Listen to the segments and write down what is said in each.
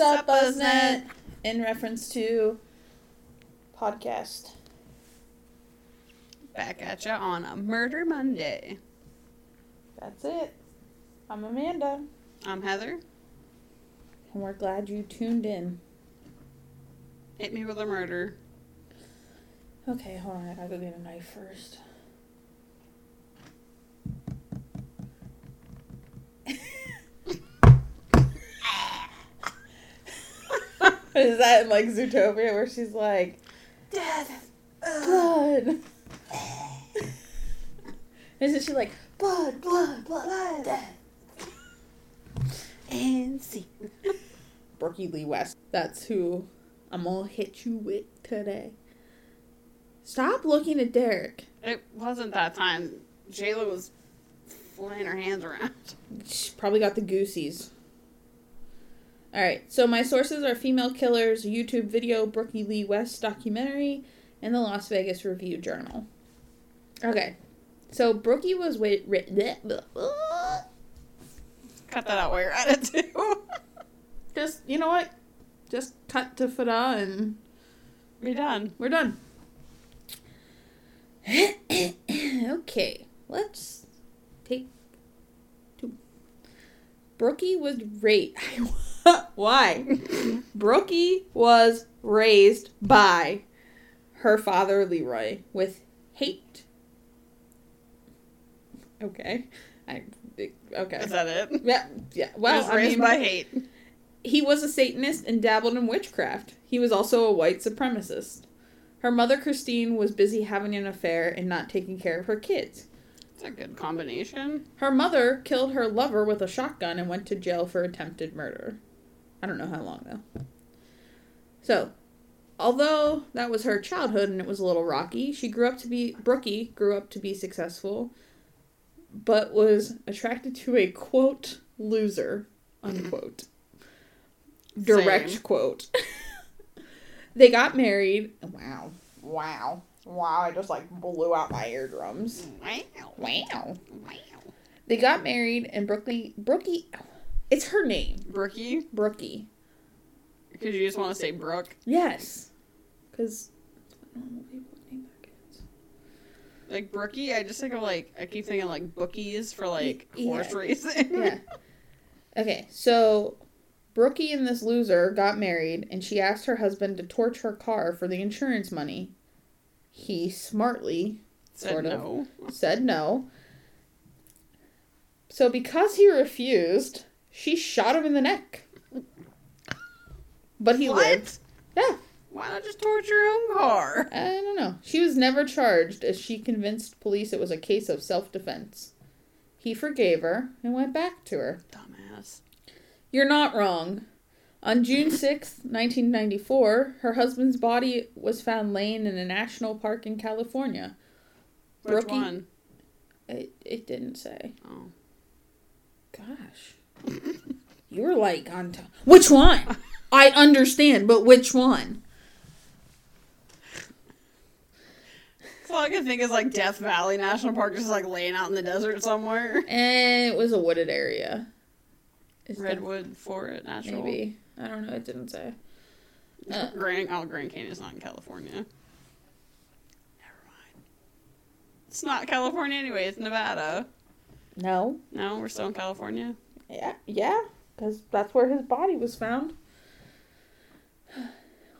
Sup, Buzznet? In reference to podcast. Back at ya on a Murder Monday. That's it. I'm Amanda, I'm Heather. and we're glad you tuned in. Hit me with a murder. Okay, hold on. I gotta go get a knife first. Is that in like Zootopia where she's like, Death. blood? Isn't she like, blood, blood, blood, blood. death? And see. Brookey Lee West. That's who I'm gonna hit you with today. Stop looking at Derek. It wasn't that time. Jayla was flying her hands around. She probably got the goosies. Alright, so my sources are Female Killers, YouTube video, Brookey Lee West documentary, and the Las Vegas Review Journal. Okay, so Brookey was wait. Cut that out while you're at it too. Just, you know what? Just cut to Fada and we're done. we're done. okay, let's take two. Brookey was raised. Why? Brookey was raised by her father Leroy with hate. Okay, I okay. Is that it? Yeah, yeah. Well, was I raised mean, by hate. he was a Satanist and dabbled in witchcraft. He was also a white supremacist. Her mother, Christine, was busy having an affair and not taking care of her kids. It's a good combination. Her mother killed her lover with a shotgun and went to jail for attempted murder. I don't know how long, though. So, although that was her childhood and it was a little rocky, she grew up to be, Brookey grew up to be successful, but was attracted to a quote, loser, unquote. Direct Same. quote. they got married. Wow. Wow. Wow. I just like blew out my eardrums. Wow. Wow. Wow. They got married and Brookey Brookey it's her name. Brookey? Brookey. Because you just want to say Brooke. Yes. Cause normal people name their kids. Like Brookey, I just think of like, I keep thinking like bookies for like Y- horse racing. Yeah. Okay, so Brookey and this loser got married and she asked her husband to torch her car for the insurance money. He smartly Said sort of no. said no. So because he refused, she shot him in the neck. But he What? lived. Yeah. Why not just torch your own car? I don't know. She was never charged as she convinced police it was a case of self defense. He forgave her and went back to her. Dumbass. You're not wrong. On June 6th, 1994, her husband's body was found laying in a national park in California. Which Brookey? one? It, it didn't say. Oh. Gosh. You were like on top. Which one? I understand, but which one? So all I can think is like Death Valley National Park, just like laying out in the desert somewhere. And it was a wooded area. Is that- Redwood Forest National. Maybe. I don't know. It didn't say. Uh. Grand, oh, Grand Canyon's not in California. Never mind. It's not California anyway. It's Nevada. No. No, we're still in California. Yeah. Yeah. Because that's where his body was found.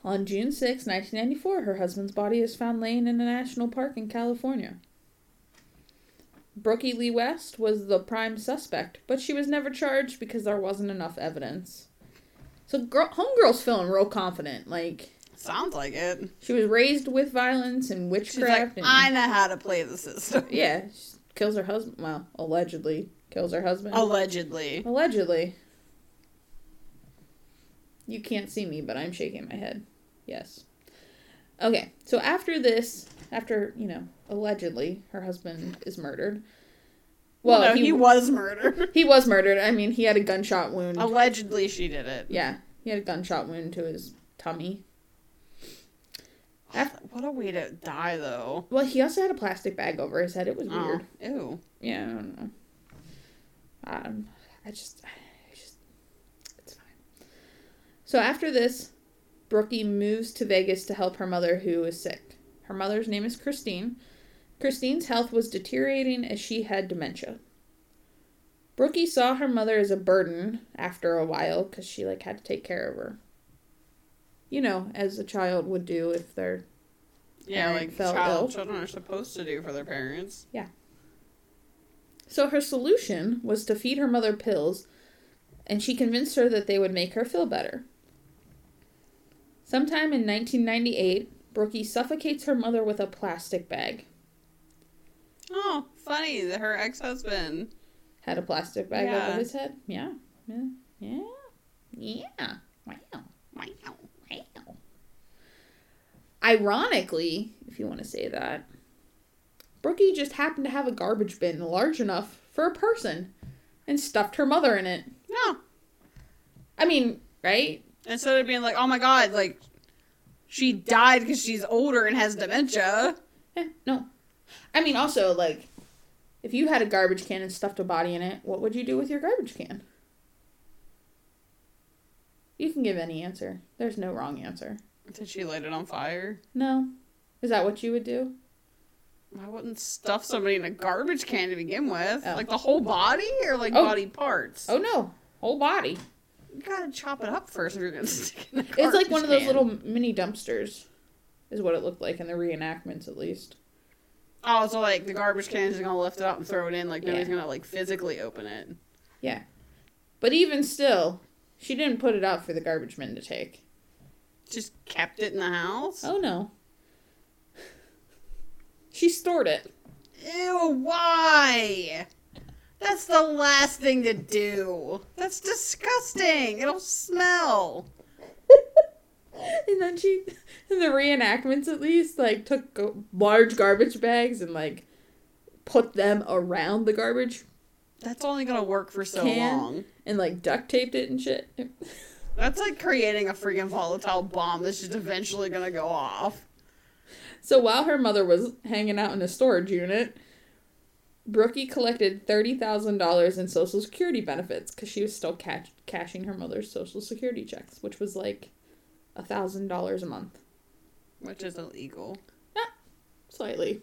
On June 6, 1994, her husband's body is found laying in a national park in California. Brookey Lee West was the prime suspect, but she was never charged because there wasn't enough evidence. So, girl, homegirl's feeling real confident. Like, Sounds like it. she was raised with violence and witchcraft. like, and, I know how to play the system. Yeah, she kills her husband. Well, allegedly kills her husband. Allegedly. Allegedly. You can't see me, but I'm shaking my head. Yes. Okay, so after this, after, you know, allegedly her husband is murdered. Well, no, he, he, was murdered. he was murdered. I mean, he had a gunshot wound. Allegedly, she did it. Yeah, he had a gunshot wound to his tummy. Af- What a way to die, though. Well, he also had a plastic bag over his head. It was oh, weird. Oh, ew. Yeah, I don't know. Um, I just, I just, it's fine. So after this, Brookey moves to Vegas to help her mother who is sick. Her mother's name is Christine. Christine's health was deteriorating as she had dementia. Brookey saw her mother as a burden after a while because she like had to take care of her. You know, as a child would do if they're Yeah, like child ill. children are supposed to do for their parents. So her solution was to feed her mother pills, and she convinced her that they would make her feel better. Sometime in 1998, Brookey suffocates her mother with a plastic bag. Oh, funny that her ex husband. Had a plastic bag Yeah. over his head. Yeah. Yeah. Yeah. Yeah. Wow. Wow. Wow. Ironically, if you want to say that, Brookey just happened to have a garbage bin large enough for a person and stuffed her mother in it. No. I mean, right? Instead of being like, oh my god, like, she died because she's older and has dementia. Eh, no. I mean, also, like, if you had a garbage can and stuffed a body in it, what would you do with your garbage can? You can give any answer. There's no wrong answer. Did she light it on fire? No. Is that what you would do? I wouldn't stuff somebody in a garbage can to begin with. Oh. Like the whole body or like Oh. body parts? Oh no, whole body. You gotta chop it up first if you're gonna stick it It's like one of those little mini dumpsters, is what it looked like in the reenactments, at least. Oh, so like the garbage can is gonna lift it up and throw it in, like nobody's Yeah. gonna like physically open it. Yeah. But even still, she didn't put it out for the garbage men to take. Just kept it in the house? Oh no. She stored it. Ew, why? That's the last thing to do. That's disgusting. It'll smell. and then she, in the reenactments at least, like took large garbage bags and like put them around the garbage That's only gonna work for so Can. long. and like duct taped it and shit. That's like creating a freaking volatile bomb that's just eventually gonna go off. So while her mother was hanging out in a storage unit, Brookie collected $30,000 in Social Security benefits because she was still cash- cashing her mother's Social Security checks, which was like $1,000 a month. Which is illegal. Slightly.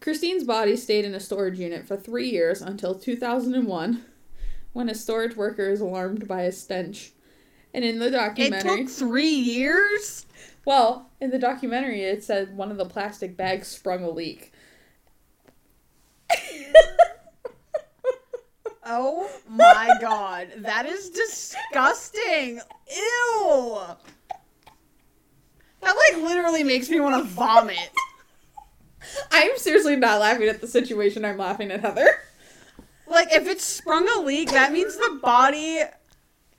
Christine's body stayed in a storage unit for three years until 2001 when a storage worker is alarmed by a stench. And in the documentary. It took three years? Well, in the documentary, it said one of the plastic bags sprung a leak. Oh my god. That is disgusting. Ew. That like literally makes me want to vomit. I'm seriously not laughing at the situation. I'm laughing at Heather. Like if it sprung a leak, that means the body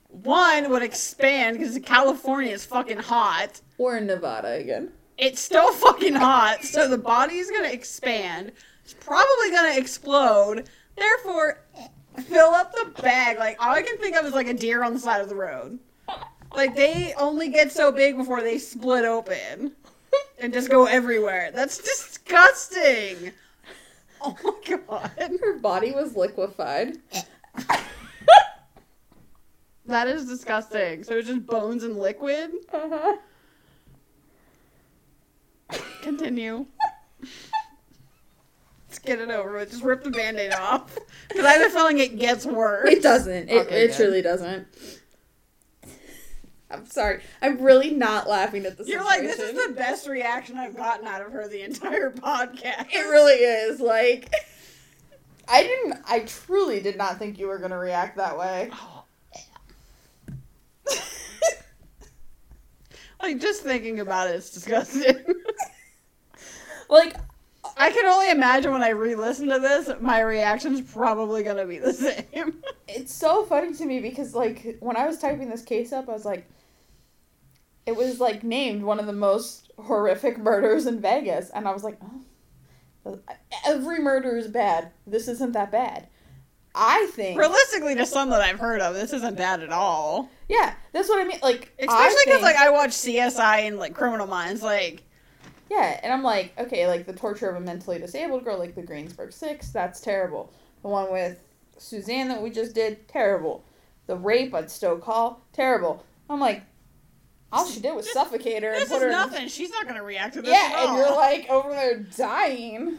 one would expand because California is fucking hot. Or in Nevada again. It's still fucking hot, so the body's gonna expand. It's probably gonna explode. Therefore, fill up the bag. Like all I can think of is like a deer on the side of the road. Like they only get so big before they split open and just go everywhere. That's disgusting. Oh my god. Her body was liquefied. That is disgusting. So it's just bones and liquid. Uh-huh. Continue. Let's get it over with. Just rip the band-aid off. Because I have a feeling it gets worse. It doesn't. It, Okay, it good. truly doesn't. I'm sorry. I'm really not laughing at the You're situation. like, this is the best reaction I've gotten out of her the entire podcast. It really is. Like, I didn't. I truly did not think you were gonna react that way. Like, just thinking about it is disgusting. like, I can only imagine when I re-listen to this, my reaction's probably gonna be the same. it's so funny to me because like when I was typing this case up, I was like, it was like named one of the most horrific murders in Vegas, and I was like, oh, every murder is bad. This isn't that bad. I think, Realistically, to some that I've heard of, this isn't bad at all. yeah, that's what I mean. Like, Especially because, because like, I watch CSI and, like, Criminal Minds. Like, Yeah, and I'm like, okay, like the torture of a mentally disabled girl, like the Greensburg Six, that's terrible. The one with Suzanne that we just did, terrible. The rape on Stoke Hall, terrible. I'm like, all she did was suffocate her and put her. in- nothing. She's not gonna react to this yeah, and you're like over there dying.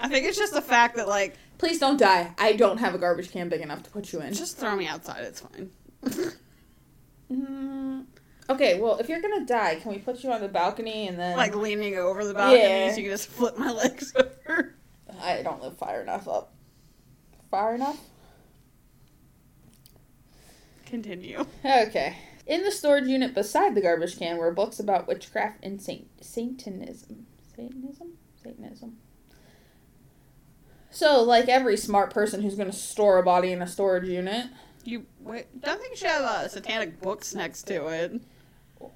I think it's just the fact that like, Please don't die. I don't have a garbage can big enough to put you in. just throw me outside. It's fine. Mm, okay, well, if you're gonna die, can we put you on the balcony and then like leaning over the balcony Yeah. so you can just flip my legs over. I don't live far enough up. Far enough? Continue. Okay. In the storage unit beside the garbage can were books about witchcraft and saint Satanism. Satanism? Satanism. So, like every smart person who's gonna store a body in a storage unit, You wait, don't think you should have uh, satanic books next to it.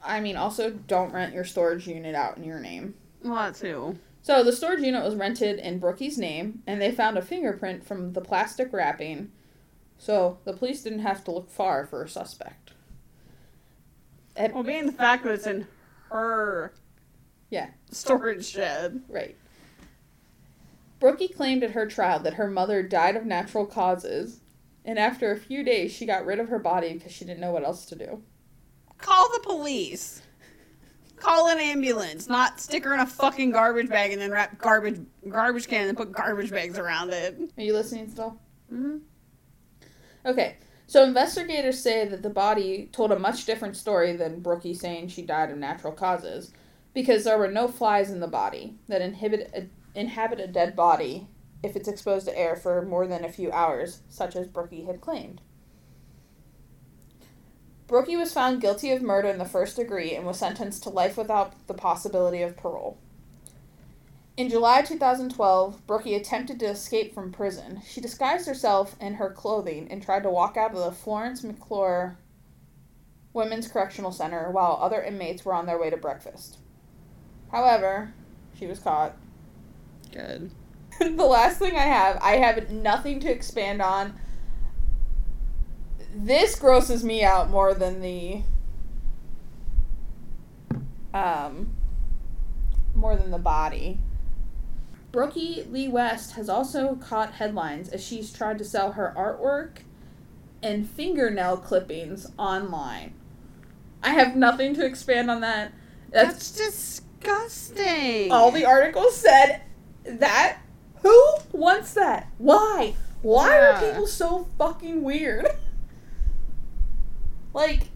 I mean, also don't rent your storage unit out in your name. Well, that too. So the storage unit was rented in Brookey's name, and they found a fingerprint from the plastic wrapping. So the police didn't have to look far for a suspect. And- Well, being the fact that it's in her Yeah. storage shed. right. Brookey claimed at her trial that her mother died of natural causes, and after a few days she got rid of her body because she didn't know what else to do. Call the police. Call an ambulance, not stick her in a fucking garbage bag and then wrap garbage garbage can and put garbage bags around it. Are you listening still? Mm-hmm. Okay, so investigators say that the body told a much different story than Brookey saying she died of natural causes, because there were no flies in the body that inhibit a, inhabit a dead body if it's exposed to air for more than a few hours, such as Brookey had claimed. Brookey was found guilty of murder in the first degree and was sentenced to life without the possibility of parole. In July 2012, Brookey attempted to escape from prison. She disguised herself in her clothing and tried to walk out of the Florence McClure Women's Correctional Center while other inmates were on their way to breakfast. However, she was caught. Good. the last thing I have, I have nothing to expand on. This grosses me out more than the um more than the body. Brookey Lee West has also caught headlines as she's tried to sell her artwork and fingernail clippings online. I have nothing to expand on that. That's That's disgusting. all the articles said that who wants that why why Yeah. are people so fucking weird like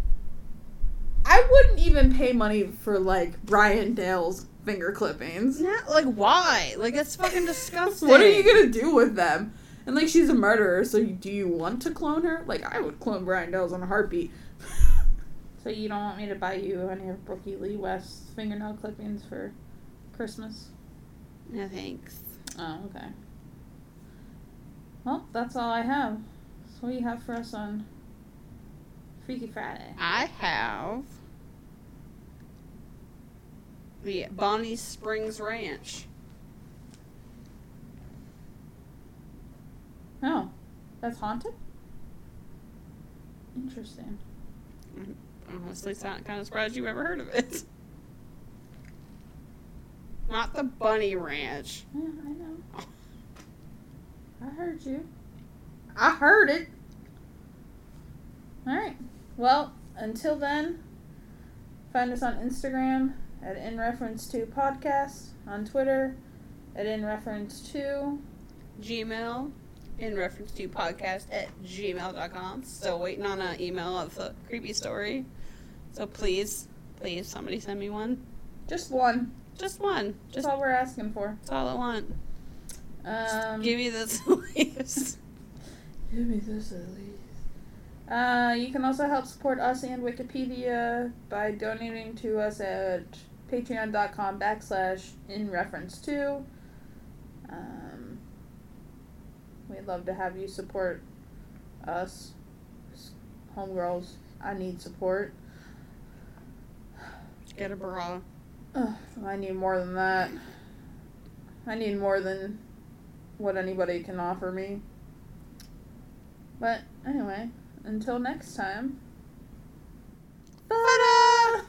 i wouldn't even pay money for like brian dale's finger clippings Not, like why? Like that's fucking disgusting. what are you gonna do with them and like she's a murderer so you- do you want to clone her like i would clone brian dale's on a heartbeat so you don't want me to buy you any of brookey lee west's fingernail clippings for christmas No thanks. Oh, okay. Well, that's all I have. So what do you have for us on Freaky Friday? I have the Bonnie Springs Ranch. Oh, that's haunted? Interesting. Honestly, sound kind of surprised you ever heard of it. Not the Bunny Ranch. Yeah, I heard you. I heard it. Alright. Well, until then, find us on Instagram at In Reference to Podcast, on Twitter at In Reference to Gmail in reference to podcast at gmail.com. Still waiting on an email of the creepy story. So please, please, somebody send me one. just one. Just one. That's Just all we're asking for. that's all I want. Um, Give me this leaves. Give me this at least. Uh, you can also help support us and Wikipedia by donating to us at patreon.com backslash in reference to. Um, we'd love to have you support us. Homegirls, I need support. Get a bra. Ugh, I need more than that. I need more than what anybody can offer me. But anyway, until next time. Ba-da!